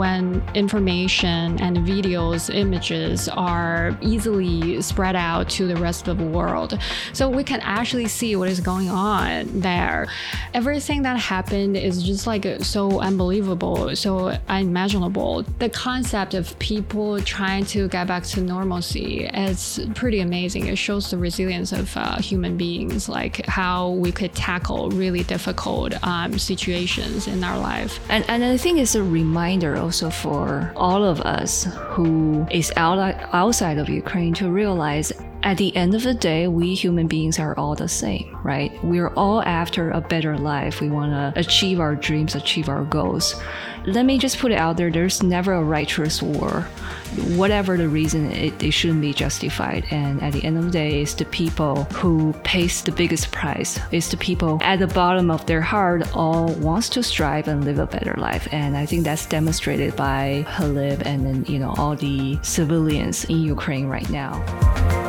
when information and videos, images are easily spread out to the rest of the world. So we can actually see what is going on there. Everything that happened is just like so unbelievable, so unimaginable. The concept of people trying to get back to normalcy is pretty amazing. It shows the resilience of uh, human beings, like how we could tackle really difficult um, situations in our life. And, and I think it's a reminder also for all of us who is out, outside of Ukraine to realize at the end of the day, we human beings are all the same, right? We're all after a better life. We want to achieve our dreams, achieve our goals. Let me just put it out there there's never a righteous war. Whatever the reason, it, it shouldn't be justified. And at the end of the day, it's the people who pays the biggest price. It's the people at the bottom of their heart all wants to strive and live a better life. And I think that's demonstrated by Hlib and then, you know, all the civilians in Ukraine right now.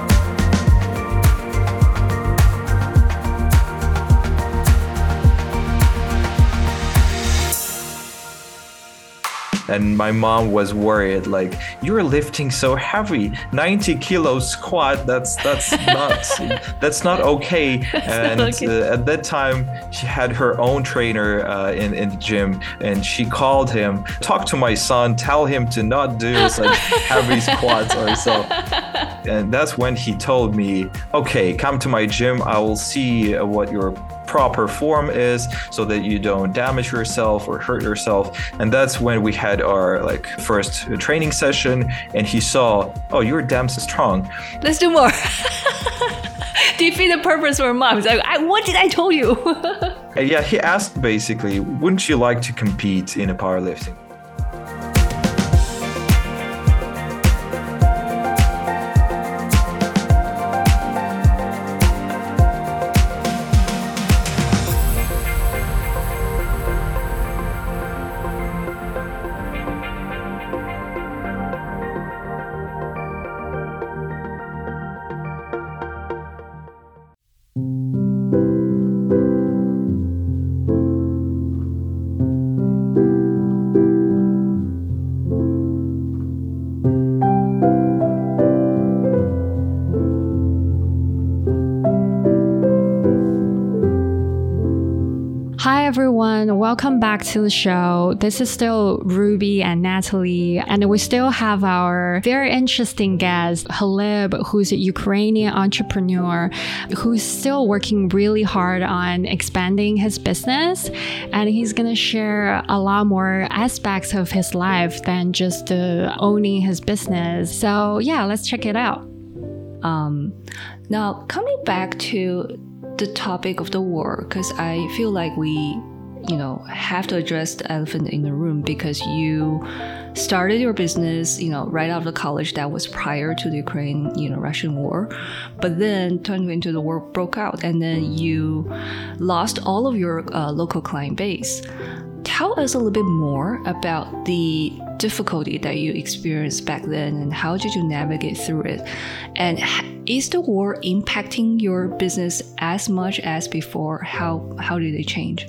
And my mom was worried like you're lifting so heavy. 90 kilos squat that's that's not that's not okay. That's and not okay. Uh, at that time she had her own trainer uh, in, in the gym and she called him talk to my son. Tell him to not do such heavy squats or so. And that's when he told me okay come to my gym. I will see what your proper form is so that you don't damage yourself or hurt yourself. And that's when we had our like first training session and he saw, oh, you're damn strong. Let's do more. Defeat the purpose for moms. Like, I, what did I tell you? yeah, he asked basically, wouldn't you like to compete in a powerlifting? Back to the show. This is still Ruby and Natalie, and we still have our very interesting guest, Hlib, who's a Ukrainian entrepreneur who's still working really hard on expanding his business. And he's going to share a lot more aspects of his life than just uh, owning his business. So, yeah, let's check it out. Um, now, coming back to the topic of the war because I feel like we, you know, have to address the elephant in the room because you started your business, you know, right out of college. That was prior to the Ukraine, you know, Russian war, but then 2022 the war broke out, and then you lost all of your uh, local client base. Tell us a little bit more about the difficulty that you experienced back then and how did you navigate through it? And is the war impacting your business as much as before? How, how did it change?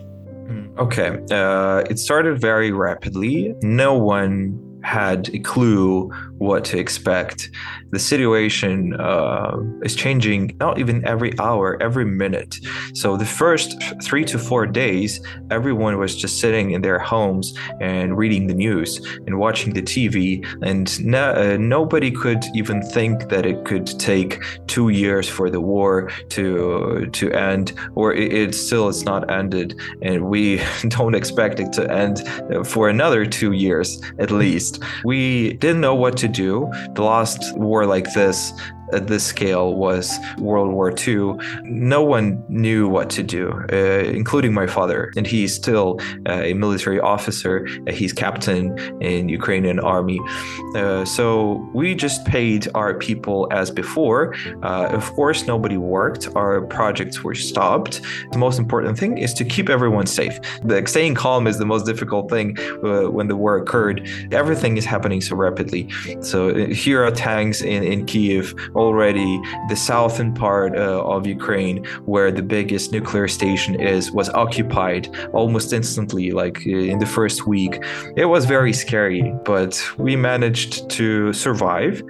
Okay. Uh, it started very rapidly. No one had a clue what to expect. The situation uh, is changing not even every hour, every minute. So the first three to four days, everyone was just sitting in their homes and reading the news and watching the TV, and no, uh, nobody could even think that it could take two years for the war to to end, or it, it still is not ended, and we don't expect it to end for another two years at least. We didn't know what to do. The last war like this at this scale was World War II, no one knew what to do, uh, including my father. And he's still uh, a military officer. Uh, he's captain in Ukrainian army. Uh, so we just paid our people as before. Uh, of course, nobody worked. Our projects were stopped. The most important thing is to keep everyone safe. The staying calm is the most difficult thing uh, when the war occurred. Everything is happening so rapidly. So here are tanks in, in Kiev already the southern part uh, of Ukraine, where the biggest nuclear station is, was occupied almost instantly, like uh, in the first week. It was very scary, but we managed to survive.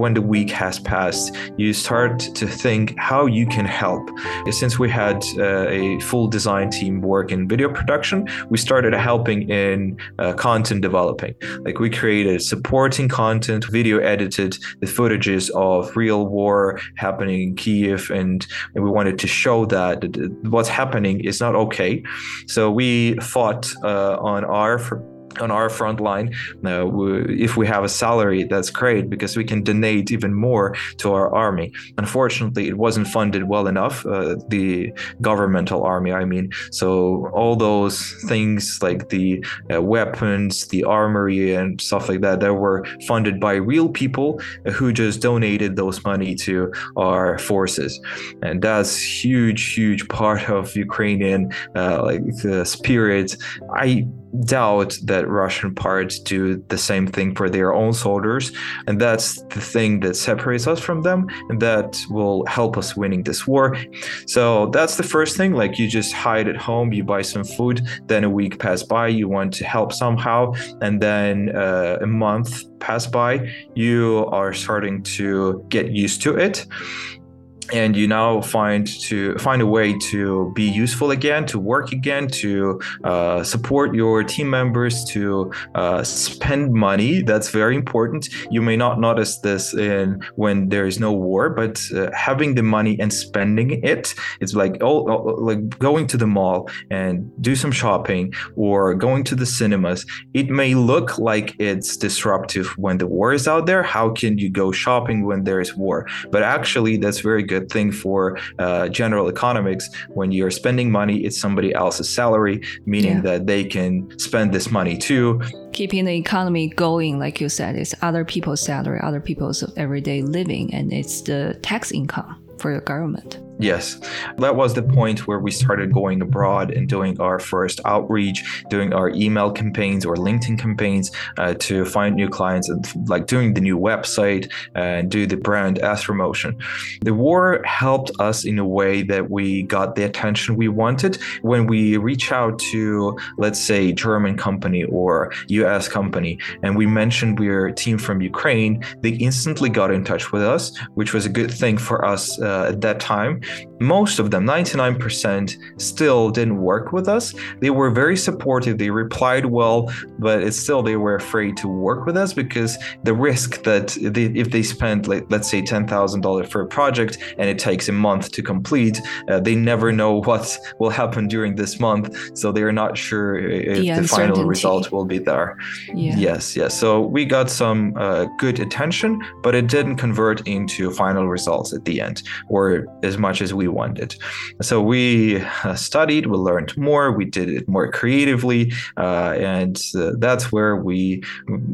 When the week has passed, you start to think how you can help. Since we had uh, a full design team work in video production, we started helping in uh, content developing. Like we created supporting content, video edited the footages of real war happening in Kiev, and, and we wanted to show that what's happening is not okay. So we fought uh, on our on our front line. Uh, we, if we have a salary, that's great because we can donate even more to our army. Unfortunately, it wasn't funded well enough, uh, the governmental army, I mean. So, all those things like the uh, weapons, the armory, and stuff like that, that were funded by real people who just donated those money to our forces. And that's huge, huge part of Ukrainian uh, like spirit. I doubt that Russian parts do the same thing for their own soldiers. And that's the thing that separates us from them and that will help us winning this war. So that's the first thing. Like you just hide at home, you buy some food, then a week pass by, you want to help somehow, and then uh, a month pass by, you are starting to get used to it and you now find to find a way to be useful again to work again to uh, support your team members to uh, spend money. That's very important. You may not notice this in when there is no war but uh, having the money and spending it it's like oh, oh, like going to the mall and do some shopping or going to the cinemas. It may look like it's disruptive when the war is out there. How can you go shopping when there is war? But actually that's very good good thing for uh, general economics. When you're spending money, it's somebody else's salary, meaning yeah. that they can spend this money too. Keeping the economy going, like you said, is other people's salary, other people's everyday living, and it's the tax income for the government. Yes, that was the point where we started going abroad and doing our first outreach, doing our email campaigns or LinkedIn campaigns uh, to find new clients and like doing the new website and do the brand as promotion. The war helped us in a way that we got the attention we wanted when we reach out to, let's say, German company or US company, and we mentioned we're a team from Ukraine. They instantly got in touch with us, which was a good thing for us uh, at that time most of them, 99%, still didn't work with us. They were very supportive. They replied well, but it's still they were afraid to work with us because the risk that they, if they spend, like, let's say, $10,000 for a project and it takes a month to complete, uh, they never know what will happen during this month. So they're not sure if the, the final result will be there. Yeah. Yes, yes. So we got some uh, good attention, but it didn't convert into final results at the end or as much as we wanted. So we uh, studied, we learned more, we did it more creatively, uh, and uh, that's where we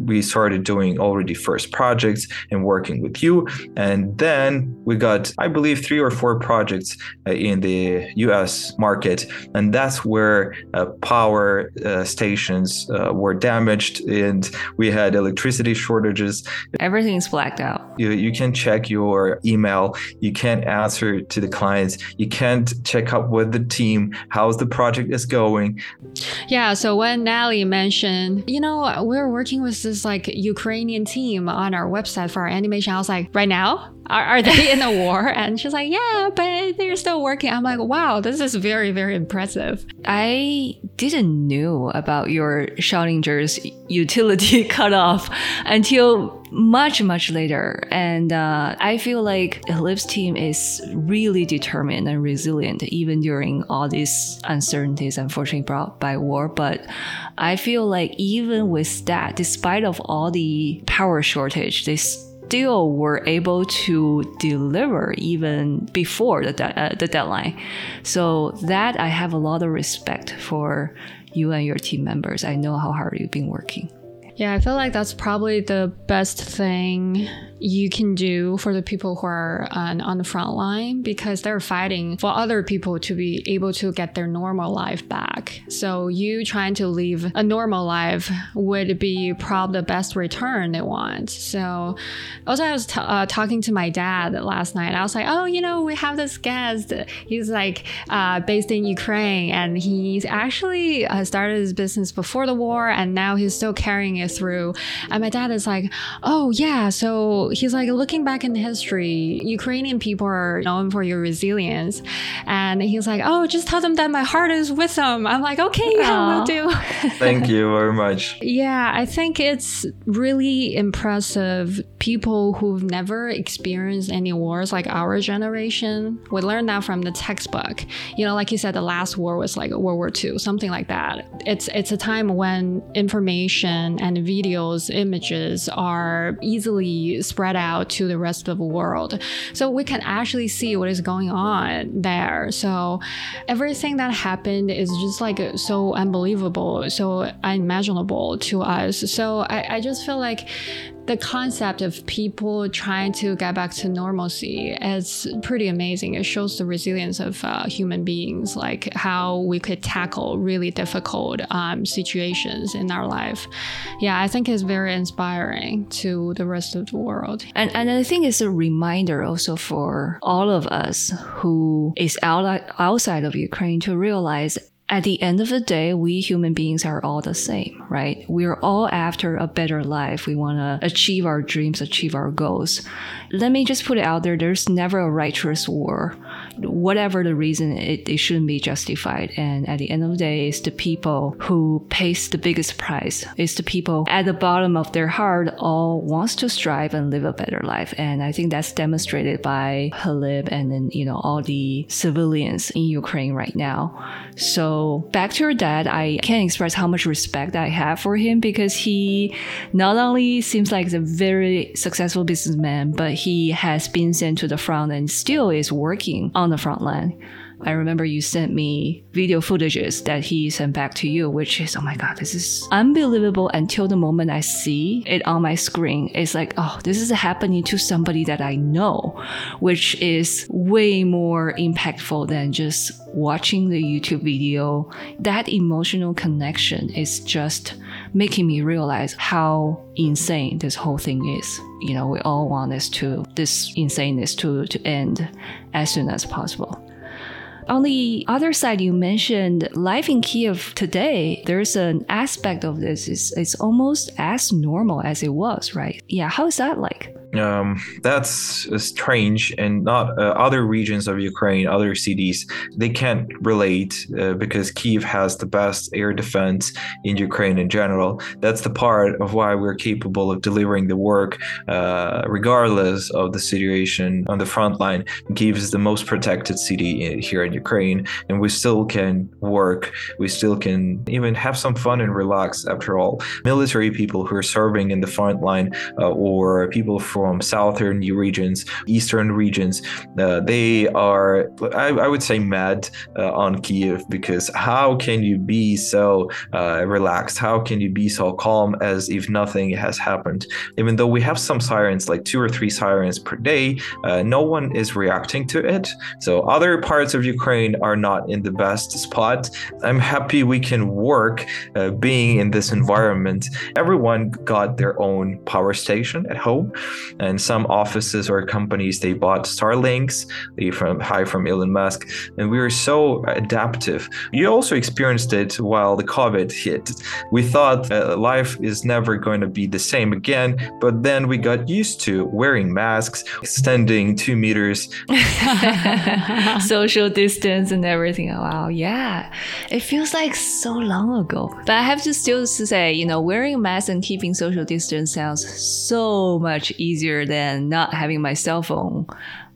we started doing already first projects and working with you. And then we got, I believe, three or four projects in the U.S. market, and that's where uh, power uh, stations were damaged, and we had electricity shortages. Everything's blacked out. You you can check your email, you can't answer to the client you can't check up with the team. How's the project is going? Yeah so when natalie mentioned you know we're working with this like ukrainian team on our website for our animation i was like right now are, are they in a war? And she's like, yeah, but they're still working. I'm like, wow, this is very, very impressive. I didn't know about your Schrodinger's utility cutoff until much, much later. And uh, I feel like Ellipse team is really determined and resilient, even during all these uncertainties, unfortunately brought by war. But I feel like even with that, despite of all the power shortage, they still were able to deliver even before the, de- uh, the deadline. So that I have a lot of respect for you and your team members. I know how hard you've been working. Yeah, I feel like that's probably the best thing you can do for the people who are on, on the front line because they're fighting for other people to be able to get their normal life back. So you trying to live a normal life would be probably the best return they want. So also I was uh, talking to my dad last night. I was like, oh, you know, we have this guest. He's like uh, based in Ukraine and he's actually uh, started his business before the war and now he's still carrying it through. And my dad is like, oh yeah, so he's like looking back in history, Ukrainian people are known for your resilience. And he's like, oh, just tell them that my heart is with them. I'm like, okay, yeah, we'll do. Thank you very much. Yeah, I think it's really impressive. People who've never experienced any wars like our generation, would learn that from the textbook. You know, like you said, the last war was like World War II, something like that. It's it's a time when information and videos, images are easily spread out to the rest of the world. So we can actually see what is going on there. So everything that happened is just like so unbelievable, so unimaginable to us. So I, I just feel like the concept of people trying to get back to normalcy is pretty amazing. It shows the resilience of uh, human beings, like how we could tackle really difficult um, situations in our life. Yeah, I think it's very inspiring to the rest of the world. And, and I think it's a reminder also for all of us who is out, outside of Ukraine to realize at the end of the day, we human beings are all the same, right? We're all after a better life. We want to achieve our dreams, achieve our goals. Let me just put it out there there's never a righteous war. Whatever the reason, it, it shouldn't be justified. And at the end of the day, it's the people who pays the biggest price. It's the people at the bottom of their heart all wants to strive and live a better life. And I think that's demonstrated by Hlib and then, you know, all the civilians in Ukraine right now. So back to your dad, I can't express how much respect I have for him because he not only seems like a very successful businessman, but he has been sent to the front and still is working on the front line. I remember you sent me video footages that he sent back to you, which is, oh my God, this is unbelievable until the moment I see it on my screen. It's like, oh, this is happening to somebody that I know, which is way more impactful than just watching the YouTube video. That emotional connection is just making me realize how insane this whole thing is. You know, we all want this to, this insaneness to, to end as soon as possible. On the other side, you mentioned life in Kiev today. There's an aspect of this is it's almost as normal as it was, right? Yeah, how is that like? Um, that's strange, and not uh, other regions of Ukraine, other cities, they can't relate uh, because Kiev has the best air defense in Ukraine in general. That's the part of why we're capable of delivering the work, uh, regardless of the situation on the front line. Kiev is the most protected city in, here in Ukraine, and we still can work. We still can even have some fun and relax. After all, military people who are serving in the front line uh, or people from southern regions, eastern regions, uh, they are, I, I, would say, mad uh, on Kiev because how can you be so uh, relaxed? How can you be so calm as if nothing has happened? Even though we have some sirens, like two or three sirens per day, uh, no one is reacting to it. So other parts of Ukraine are not in the best spot. I'm happy we can work uh, being in this environment. Everyone got their own power station at home and some offices or companies they bought Starlinks, they from high from Elon Musk, and we were so adaptive. You also experienced it while the COVID hit. We thought uh, life is never going to be the same again, but then we got used to wearing masks, extending two meters, social distance, and everything. Wow, yeah, it feels like so long ago. But I have to still say, you know, wearing a mask and keeping social distance sounds so much easier easier than not having my cell phone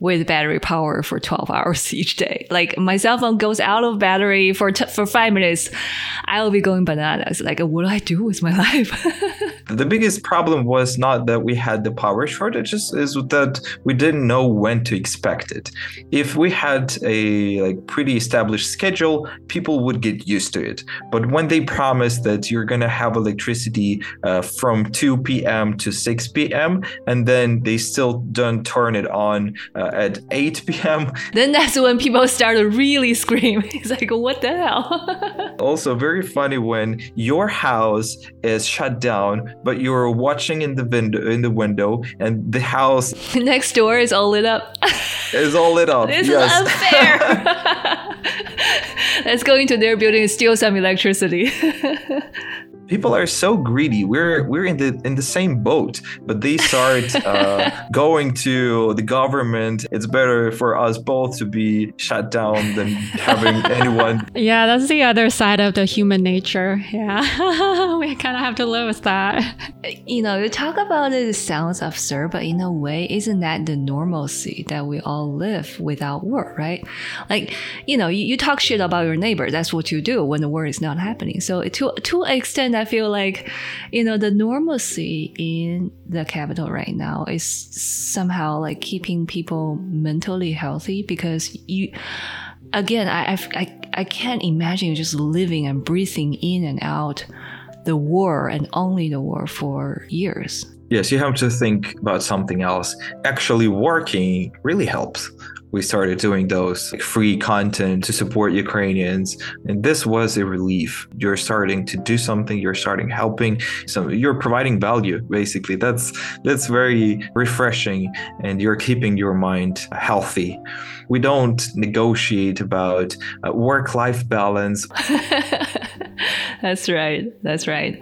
with battery power for 12 hours each day. Like my cell phone goes out of battery for for 5 minutes, I will be going bananas. Like what do I do with my life? The biggest problem was not that we had the power shortages, is that we didn't know when to expect it. If we had a like pretty established schedule, people would get used to it. But when they promise that you're gonna have electricity uh, from 2 p.m. to 6 p.m. and then they still don't turn it on uh, at 8 p.m., then that's when people start to really scream. It's like, what the hell? also, very funny when your house is shut down, but you're watching in the window in the window, and the house next door is all lit up. is all lit up. This yes. is unfair. Let's go into their building and steal some electricity people are so greedy. We're we're in the in the same boat, but they start uh, going to the government. It's better for us both to be shut down than having anyone. Yeah, that's the other side of the human nature. Yeah, we kind of have to live with that. You know, you talk about it, it sounds absurd, but in a way, isn't that the normalcy that we all live without war, right? Like, you know, you, you talk shit about your neighbor. That's what you do when the war is not happening. So to to an extent I feel like, you know, the normalcy in the capital right now is somehow like keeping people mentally healthy because you, again, I, I, I can't imagine just living and breathing in and out the war and only the war for years. Yes, you have to think about something else. Actually, working really helps we started doing those free content to support Ukrainians. And this was a relief. You're starting to do something, you're starting helping. So you're providing value, basically. That's that's very refreshing and you're keeping your mind healthy. We don't negotiate about uh, work-life balance. that's right. That's right.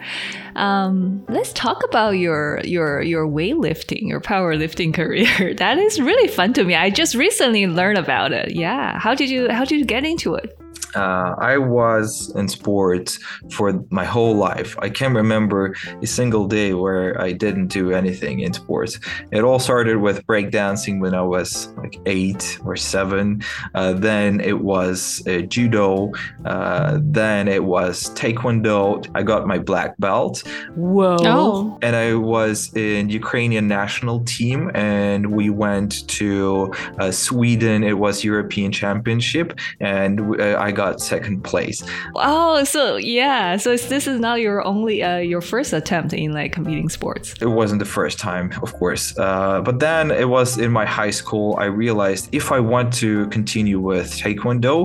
Um, let's talk about your your your weightlifting, your powerlifting career. that is really fun to me. I just recently learned about it. Yeah. How did you how did you get into it? Uh, I was in sports for my whole life. I can't remember a single day where I didn't do anything in sports. It all started with breakdancing when I was like eight or seven. Uh, then it was uh, judo. Uh, then it was taekwondo. I got my black belt. Whoa! Oh. And I was in Ukrainian national team, and we went to uh, Sweden. It was European Championship, and uh, I got second place. Oh, so yeah, so this is not your only uh, your first attempt in like competing sports. It wasn't the first time, of course, uh, but then it was in my high school. I realized if I want to continue with Taekwondo,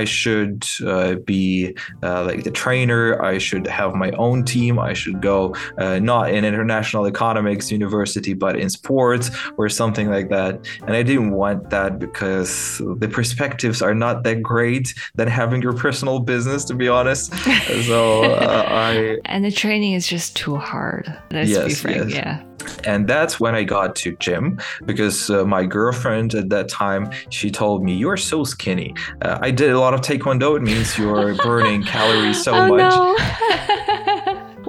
I should uh, be uh, like the trainer. I should have my own team. I should go uh, not in international economics university, but in sports or something like that. And I didn't want that because the perspectives are not that great. That having your personal business, to be honest. so uh, I. And the training is just too hard. Let's yes, be frank. Yes. Yeah. And that's when I got to gym because uh, my girlfriend at that time she told me you're so skinny. Uh, I did a lot of taekwondo. It means you're burning calories so oh, much. No.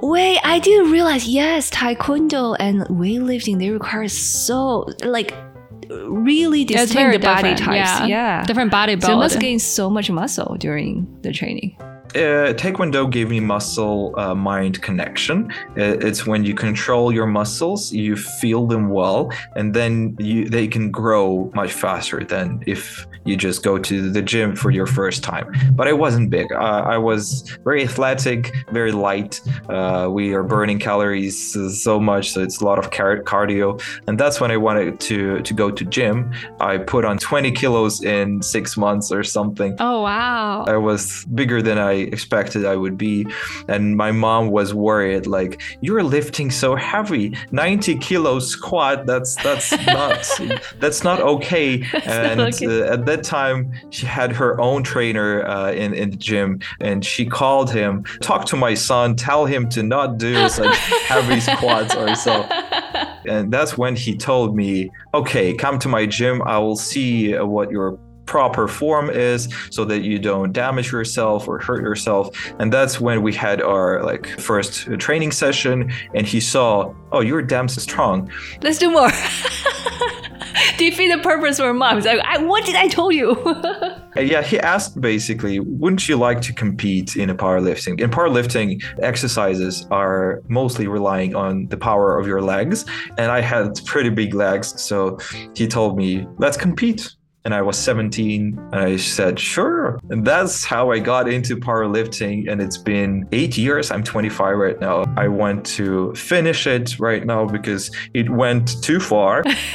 Wait, I didn't realize. Yes, taekwondo and weightlifting they require so like really distinct body types. Yeah. yeah. Different body build. So you must gain so much muscle during the training. Uh, Taekwondo gave me muscle uh, mind connection. It's when you control your muscles, you feel them well, and then you, they can grow much faster than if you just go to the gym for your first time. But I wasn't big. Uh, I was very athletic, very light. Uh, we are burning calories so much, so it's a lot of car- cardio. And that's when I wanted to to go to gym. I put on 20 kilos in six months or something. Oh wow! I was bigger than I expected I would be, and my mom was worried. Like you're lifting so heavy, 90 kilos squat. That's that's not that's not okay. That's and not okay. Uh, at that time, she had her own trainer uh, in in the gym, and she called him, talk to my son, tell him to not do such heavy squats or so. And that's when he told me, okay, come to my gym. I will see what your proper form is so that you don't damage yourself or hurt yourself and that's when we had our like first training session and he saw oh you're damn strong let's do more defeat the purpose for mom. It's like, I, what did I tell you? Uh, yeah, he asked basically, wouldn't you like to compete in a powerlifting? In powerlifting, exercises are mostly relying on the power of your legs, and I had pretty big legs, so he told me, let's compete and I was 17 and I said, sure. And that's how I got into powerlifting. And it's been eight years. I'm 25 right now. I want to finish it right now because it went too far.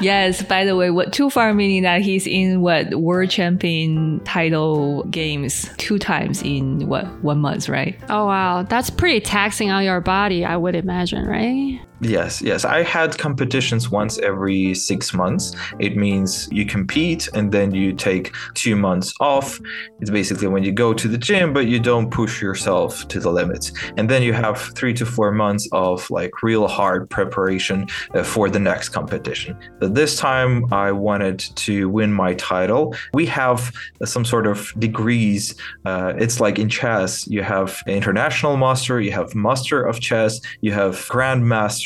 yes. By the way, what too far meaning that he's in what world champion title games two times in what one month, right? Oh, wow. That's pretty taxing on your body, I would imagine, right? Yes, yes. I had competitions once every six months. It means you compete and then you take two months off. It's basically when you go to the gym, but you don't push yourself to the limits. And then you have three to four months of like real hard preparation uh, for the next competition. But this time I wanted to win my title. We have some sort of degrees. Uh, it's like in chess, you have international master, you have master of chess, you have grandmaster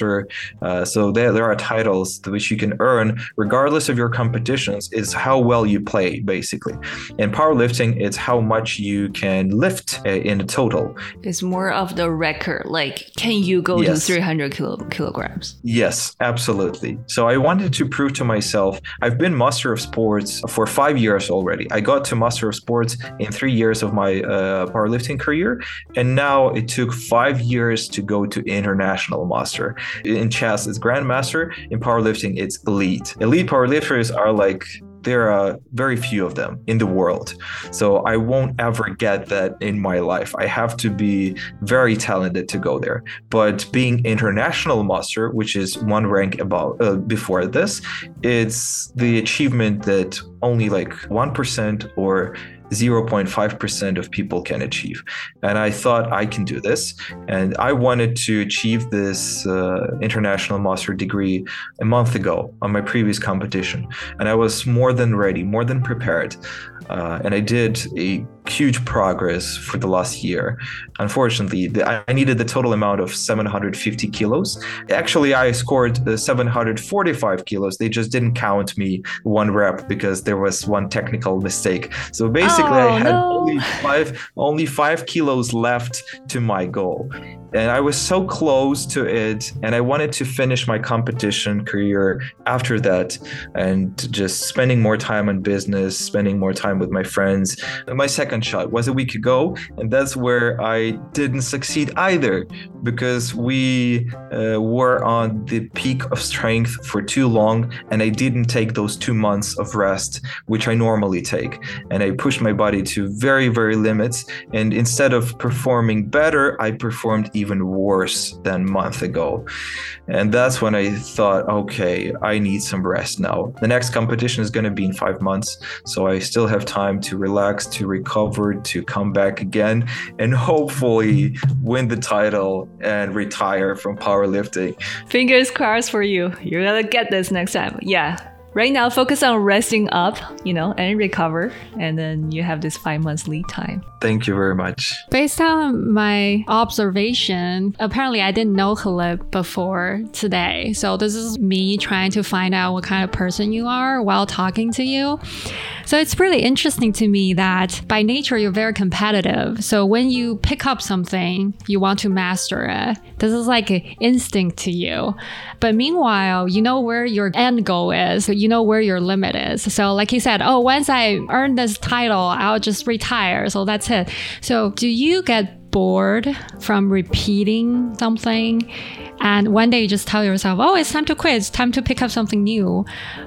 uh, so there, there are titles which you can earn regardless of your competitions. Is how well you play, basically. In powerlifting, it's how much you can lift uh, in a total. It's more of the record. Like, can you go yes. to 300 kilo, kilograms? Yes, absolutely. So I wanted to prove to myself, I've been master of sports for five years already. I got to master of sports in three years of my uh, powerlifting career. And now it took five years to go to international master. In chess, it's grandmaster. In powerlifting, it's elite. Elite powerlifters are like there are very few of them in the world. So I won't ever get that in my life. I have to be very talented to go there. But being international master, which is one rank above uh, before this, it's the achievement that only like 1% or 0.5% of people can achieve. And I thought I can do this. And I wanted to achieve this uh, international master degree a month ago on my previous competition. And I was more than ready, more than prepared. Uh, and I did a huge progress for the last year. Unfortunately, the, I needed the total amount of 750 kilos. Actually, I scored uh, 745 kilos. They just didn't count me one rep because there was one technical mistake. So basically, oh, I had no. only five only five kilos left to my goal and I was so close to it. And I wanted to finish my competition career after that and just spending more time on business, spending more time with my friends. And my second shot was a week ago. And that's where I didn't succeed either because we uh, were on the peak of strength for too long. And I didn't take those two months of rest, which I normally take. And I pushed my body to very, very limits. And instead of performing better, I performed even worse than a month ago. And that's when I thought, okay, I need some rest now. The next competition is going to be in five months. So I still have time to relax, to recover, to come back again, and hopefully win the title and retire from powerlifting. Fingers crossed for you. You're going to get this next time. Yeah right now focus on resting up you know and recover and then you have this five months lead time. Thank you very much. Based on my observation apparently i didn't know Hlib before today. So this is me trying to find out what kind of person you are while talking to you. So it's really interesting to me that by nature you're very competitive. So when you pick up something you want to master it. This is like an instinct to you. But meanwhile you know where your end goal is you know where your limit is. So, like you said, oh, once I earn this title, I'll just retire. So that's it. So, do you get bored from repeating something? And one day you just tell yourself, oh, it's time to quit. It's time to pick up something new.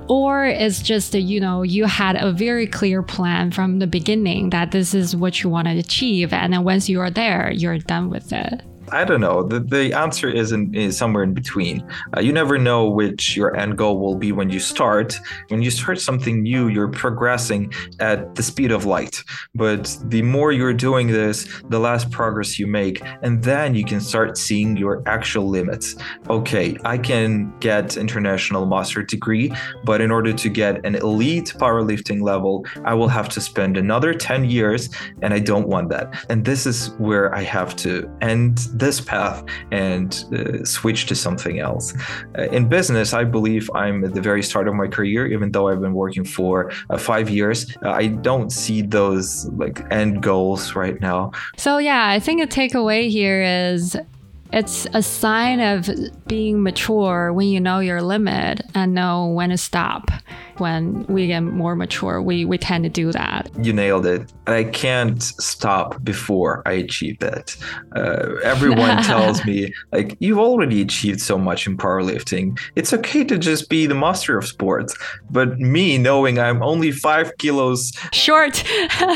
Or it's just, you know, you had a very clear plan from the beginning that this is what you want to achieve. And then once you are there, you're done with it. I don't know. The, the answer is, in, is somewhere in between. Uh, you never know which your end goal will be when you start. When you start something new, you're progressing at the speed of light. But the more you're doing this, the less progress you make. And then you can start seeing your actual limits. Okay, I can get international master degree, but in order to get an elite powerlifting level, I will have to spend another 10 years, and I don't want that. And this is where I have to end this path and uh, switch to something else. Uh, in business, I believe I'm at the very start of my career, even though I've been working for uh, five years. Uh, I don't see those like end goals right now. So, yeah, I think a takeaway here is it's a sign of being mature when you know your limit and know when to stop. When we get more mature, we, we tend to do that. You nailed it. I can't stop before I achieve that. Uh, everyone tells me, like, you've already achieved so much in powerlifting. It's okay to just be the master of sports. But me knowing I'm only five kilos short,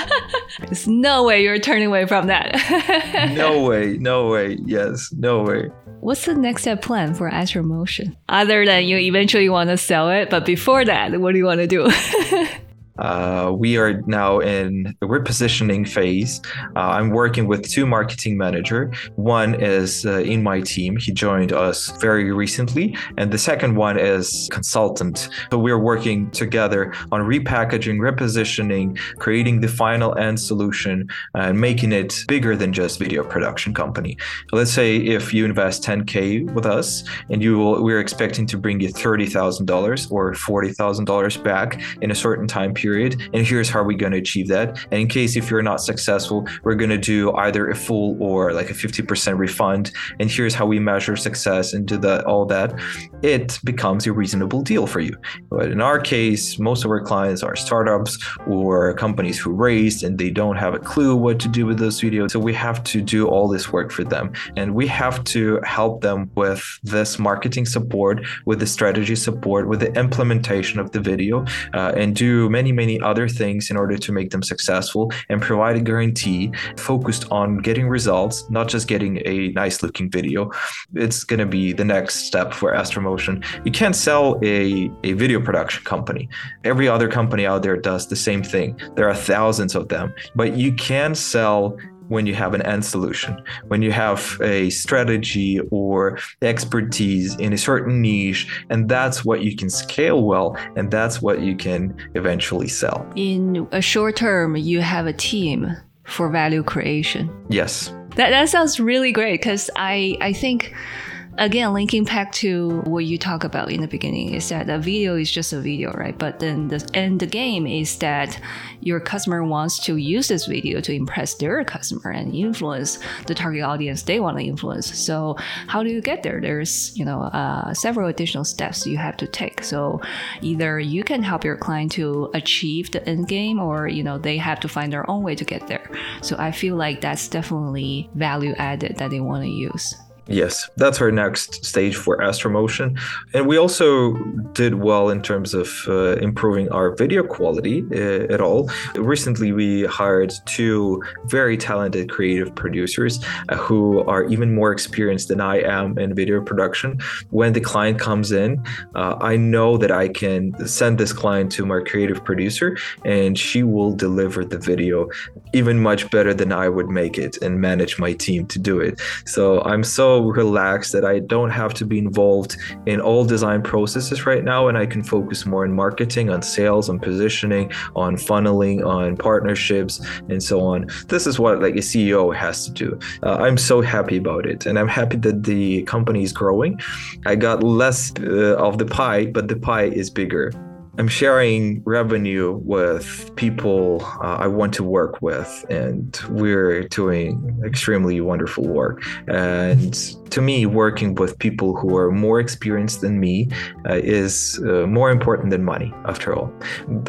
there's no way you're turning away from that. no way, no way. Yes, no way. What's the next step plan for Astromotion? Other than you eventually want to sell it, but before that, what do you want to do? Uh, we are now in the repositioning phase. Uh, I'm working with two marketing manager. One is uh, in my team. He joined us very recently, and the second one is consultant. So we're working together on repackaging, repositioning, creating the final end solution, and making it bigger than just video production company. Let's say if you invest 10k with us, and you will, we're expecting to bring you $30,000 or $40,000 back in a certain time period period. And here's how we're going to achieve that. And in case if you're not successful, we're going to do either a full or like a 50% refund. And here's how we measure success and do that, all that. It becomes a reasonable deal for you. But in our case, most of our clients are startups or companies who raised and they don't have a clue what to do with those videos. So we have to do all this work for them. And we have to help them with this marketing support, with the strategy support, with the implementation of the video, uh, and do many many other things in order to make them successful and provide a guarantee focused on getting results, not just getting a nice looking video. It's going to be the next step for Astromotion. You can't sell a, a video production company. Every other company out there does the same thing. There are thousands of them, but you can sell when you have an end solution, when you have a strategy or expertise in a certain niche, and that's what you can scale well, and that's what you can eventually sell. In a short term, you have a team for value creation. Yes. That, that sounds really great because I, I think again, linking back to what you talk about in the beginning is that a video is just a video, right? But then the end the game is that your customer wants to use this video to impress their customer and influence the target audience they want to influence. So how do you get there? There's you know uh, several additional steps you have to take. So either you can help your client to achieve the end game, or you know they have to find their own way to get there. So I feel like that's definitely value added that they want to use. Yes, that's our next stage for Astromotion. And we also did well in terms of uh, improving our video quality uh, at all. Recently, we hired two very talented creative producers uh, who are even more experienced than I am in video production. When the client comes in, uh, I know that I can send this client to my creative producer and she will deliver the video even much better than I would make it and manage my team to do it. So I'm so relaxed that I don't have to be involved in all design processes right now, and I can focus more on marketing, on sales, on positioning, on funneling, on partnerships, and so on. This is what like a CEO has to do. Uh, I'm so happy about it, and I'm happy that the company is growing. I got less uh, of the pie, but the pie is bigger. I'm sharing revenue with people uh, I want to work with, and we're doing extremely wonderful work. And to me, working with people who are more experienced than me uh, is uh, more important than money, after all.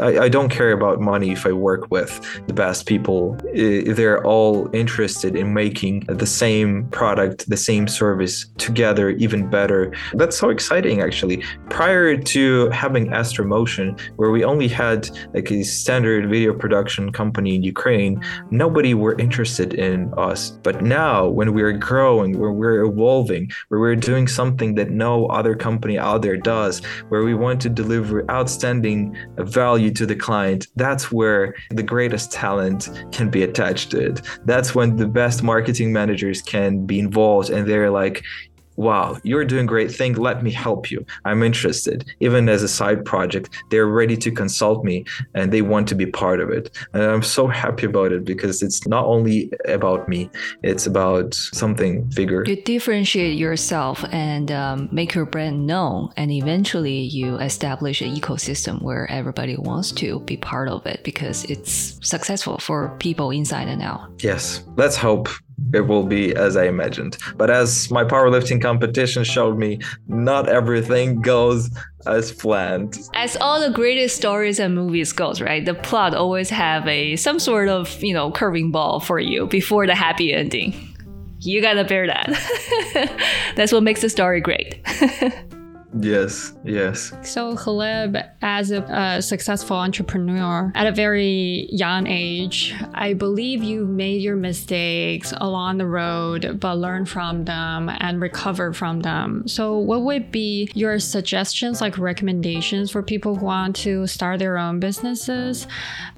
I, I, don't care about money if I work with the best people. They're all interested in making the same product, the same service together even better. That's so exciting, actually. Prior to having Astromotion, where we only had like a standard video production company in Ukraine, nobody were interested in us. But now, when we're growing, when we're evolving, evolving, where we're doing something that no other company out there does, where we want to deliver outstanding value to the client, that's where the greatest talent can be attached to it. That's when the best marketing managers can be involved and they're like, wow, you're doing great thing. Let me help you. I'm interested. Even as a side project, they're ready to consult me and they want to be part of it. And I'm so happy about it because it's not only about me, it's about something bigger. You differentiate yourself and um, make your brand known, and eventually you establish an ecosystem where everybody wants to be part of it because it's successful for people inside and out. Yes, let's hope it will be as I imagined. But as my powerlifting competition showed me, not everything goes as planned. As all the greatest stories and movies goes, right? The plot always have a some sort of, you know, curving ball for you before the happy ending. You gotta bear that. That's what makes the story great. Yes, yes. So, Hlib, as a, a, successful entrepreneur at a very young age, I believe you made your mistakes along the road, but learned from them and recovered from them. So, what would be your suggestions, like recommendations for people who want to start their own businesses?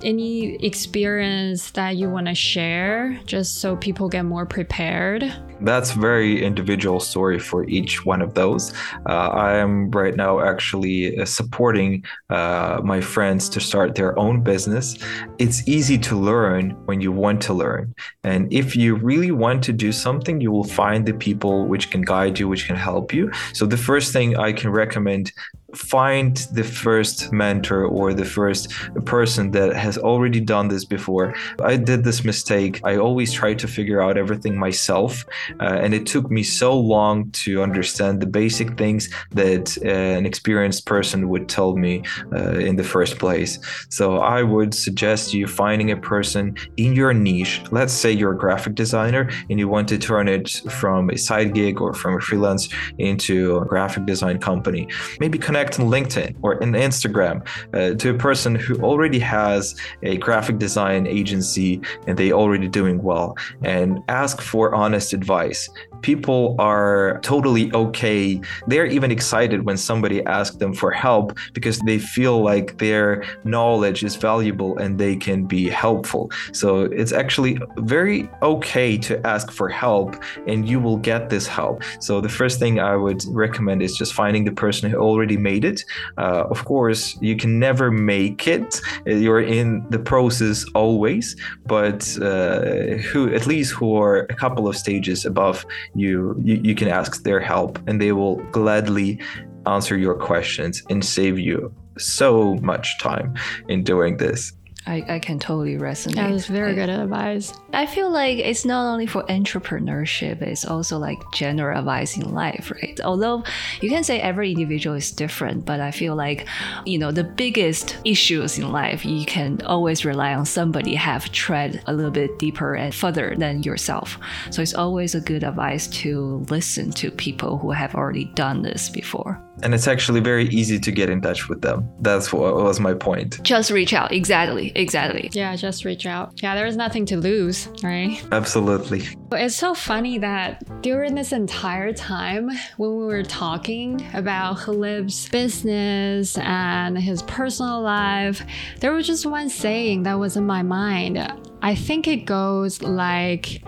Any experience that you want to share just so people get more prepared? That's very individual story for each one of those. Uh, I am right now actually uh, supporting uh, my friends to start their own business. It's easy to learn when you want to learn. And if you really want to do something, you will find the people which can guide you, which can help you. So the first thing I can recommend find the first mentor or the first person that has already done this before. I did this mistake. I always tried to figure out everything myself, uh, and it took me so long to understand the basic things that uh, an experienced person would tell me uh, in the first place. So I would suggest you finding a person in your niche. Let's say you're a graphic designer and you want to turn it from a side gig or from a freelance into a graphic design company. Maybe connect connect on LinkedIn or in Instagram uh, to a person who already has a graphic design agency and they already doing well and ask for honest advice people are totally okay. They're even excited when somebody asks them for help because they feel like their knowledge is valuable and they can be helpful. So it's actually very okay to ask for help and you will get this help. So the first thing I would recommend is just finding the person who already made it. Uh, of course, you can never make it. You're in the process always, but uh, who at least who are a couple of stages above you, you you can ask their help and they will gladly answer your questions and save you so much time in doing this I, I can totally resonate. That was very good advice. I feel like it's not only for entrepreneurship, it's also like general advice in life, right? Although you can say every individual is different, but I feel like, you know, the biggest issues in life, you can always rely on somebody have tread a little bit deeper and further than yourself. So it's always a good advice to listen to people who have already done this before and it's actually very easy to get in touch with them. That's what was my point. Just reach out. Exactly. Exactly. Yeah, just reach out. Yeah, there's nothing to lose, right? Absolutely. It's so funny that during this entire time when we were talking about Hlib's business and his personal life, there was just one saying that was in my mind. I think it goes like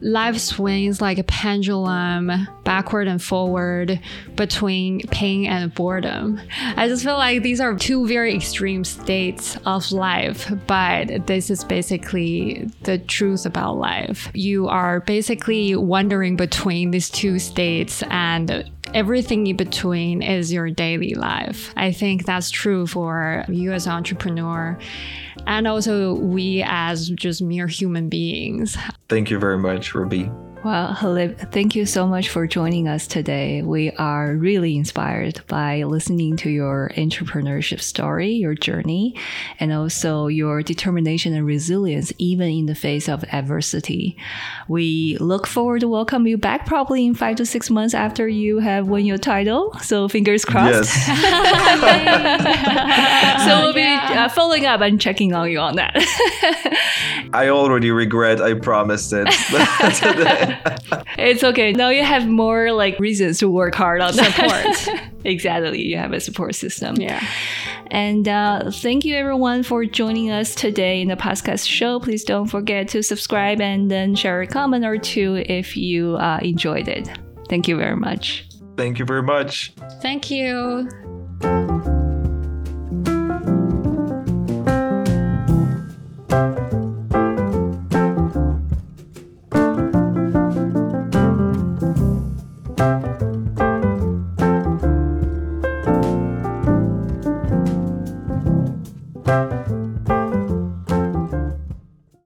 life swings like a pendulum backward and forward between pain and boredom. I just feel like these are two very extreme states of life, but this is basically the truth about life. You are basically wandering between these two states and everything in between is your daily life. I think that's true for you as an entrepreneur and also we as just mere human beings. Thank you very much, Ruby. Well, Hlib, thank you so much for joining us today. We are really inspired by listening to your entrepreneurship story, your journey, and also your determination and resilience, even in the face of adversity. We look forward to welcome you back probably in five to six months after you have won your title. So fingers crossed. Yes. so we'll be uh, following up and checking on you on that. I already regret I promised it. it's okay. Now you have more like reasons to work hard on support. exactly. You have a support system. Yeah. And uh, thank you everyone for joining us today in the podcast show. Please don't forget to subscribe and then share a comment or two if you uh, enjoyed it. Thank you very much. Thank you very much. Thank you.